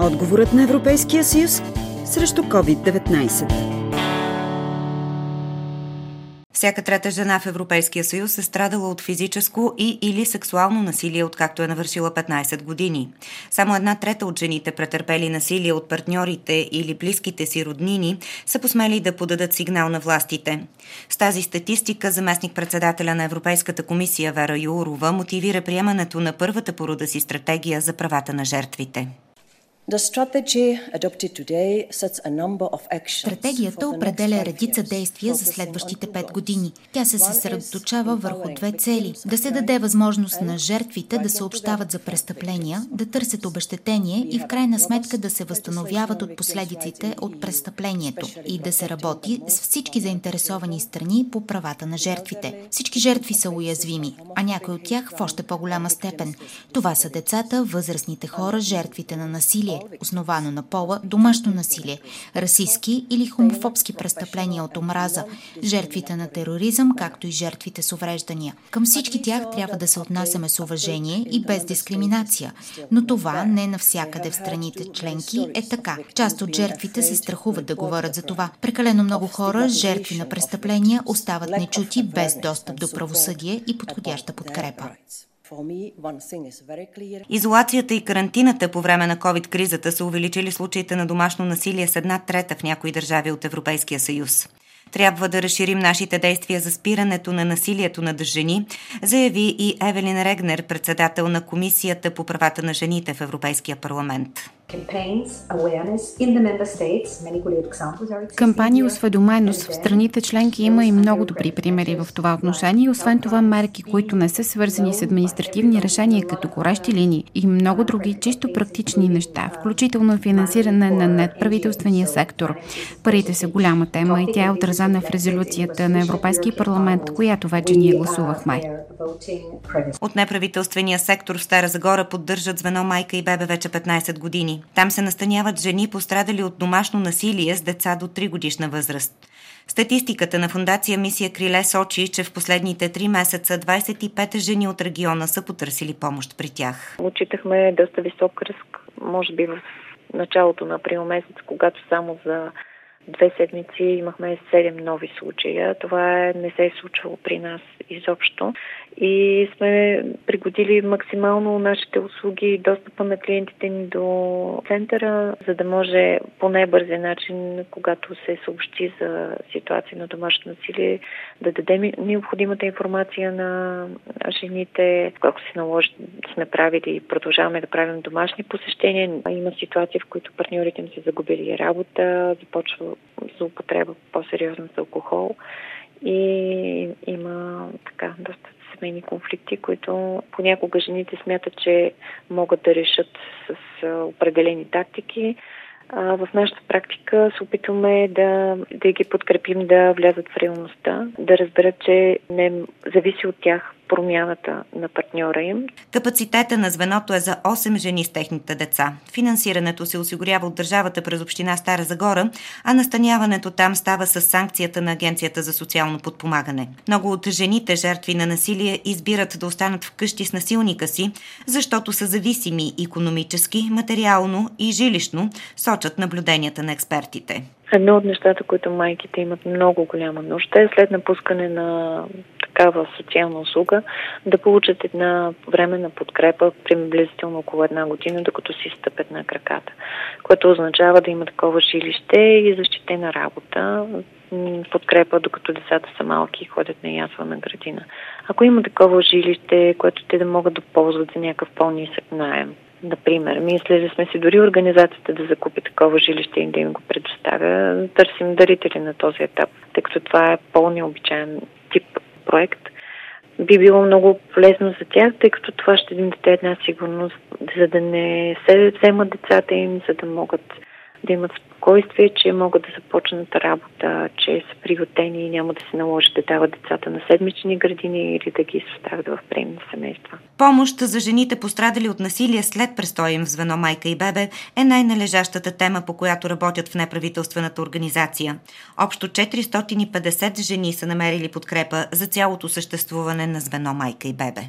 Отговорът на Европейския съюз срещу COVID-19. Всяка трета жена в Европейския съюз е страдала от физическо и или сексуално насилие, откакто е навършила 15 години. Само една трета от жените, претърпели насилие от партньорите или близките си роднини, са посмели да подадат сигнал на властите. С тази статистика заместник-председателя на Европейската комисия Вера Юрова мотивира приемането на първата порода си стратегия за правата на жертвите. Стратегията определя редица действия за следващите пет години. Тя се съсредоточава върху две цели. Да се даде възможност на жертвите да съобщават за престъпления, да търсят обещетение и в крайна сметка да се възстановяват от последиците от престъплението и да се работи с всички заинтересовани страни по правата на жертвите. Всички жертви са уязвими, а някои от тях в още по-голяма степен. Това са децата, възрастните хора, жертвите на насилие, насилие, основано на пола, домашно насилие, расистски или хомофобски престъпления от омраза, жертвите на тероризъм, както и жертвите с увреждания. Към всички тях трябва да се отнасяме с уважение и без дискриминация. Но това не навсякъде в страните членки е така. Част от жертвите се страхуват да говорят за това. Прекалено много хора, жертви на престъпления, остават нечути без достъп до правосъдие и подходяща подкрепа. Изолацията и карантината по време на COVID-кризата са увеличили случаите на домашно насилие с една трета в някои държави от Европейския съюз. Трябва да разширим нашите действия за спирането на насилието над жени, заяви и Евелин Регнер, председател на Комисията по правата на жените в Европейския парламент. Кампании осведоменост в страните членки има и много добри примери в това отношение. Освен това, мерки, които не са свързани с административни решения, като горещи линии и много други чисто практични неща, включително финансиране на надправителствения сектор. Парите са голяма тема и тя е отразена в резолюцията на Европейския парламент, която вече ние гласувахме. От неправителствения сектор в Стара Загора поддържат звено майка и бебе вече 15 години. Там се настаняват жени, пострадали от домашно насилие с деца до 3 годишна възраст. Статистиката на фундация Мисия Криле сочи, че в последните три месеца 25 жени от региона са потърсили помощ при тях. Отчитахме доста висок ръск, може би в началото на април месец, когато само за две седмици имахме 7 нови случая. Това не се е случвало при нас изобщо и сме пригодили максимално нашите услуги и достъпа на клиентите ни до центъра, за да може по най-бързия начин, когато се съобщи за ситуация на домашно насилие, да дадем необходимата информация на жените. Когато се наложи, сме правили и продължаваме да правим домашни посещения. Има ситуации, в които партньорите им са загубили работа, започва злоупотреба по-сериозно с алкохол и има така доста семейни конфликти, които понякога жените смятат, че могат да решат с определени тактики. В нашата практика се опитваме да, да ги подкрепим да влязат в реалността, да разберат, че не зависи от тях промяната на партньора им. Капацитета на звеното е за 8 жени с техните деца. Финансирането се осигурява от държавата през община Стара Загора, а настаняването там става с санкцията на Агенцията за социално подпомагане. Много от жените, жертви на насилие, избират да останат вкъщи с насилника си, защото са зависими економически, материално и жилищно, сочат наблюденията на експертите. Едно от нещата, които майките имат много голяма нужда е след напускане на такава социална услуга да получат една временна подкрепа приблизително около една година, докато си стъпят на краката, което означава да има такова жилище и защитена работа, подкрепа, докато децата са малки и ходят на язва на градина. Ако има такова жилище, което те да могат да ползват за някакъв по-нисък найем, Например, мислили сме си дори организацията да закупи такова жилище и да им го предоставя. Търсим дарители на този етап, тъй като това е по-необичайен тип проект. Би било много полезно за тях, тъй като това ще им даде една сигурност, за да не се вземат децата им, за да могат да имат спокойствие, че могат да започнат работа, че са приютени и няма да се наложи да дават децата на седмични градини или да ги оставят в приемни семейства. Помощ за жените пострадали от насилие след престоя им в звено майка и бебе е най-належащата тема, по която работят в неправителствената организация. Общо 450 жени са намерили подкрепа за цялото съществуване на звено майка и бебе.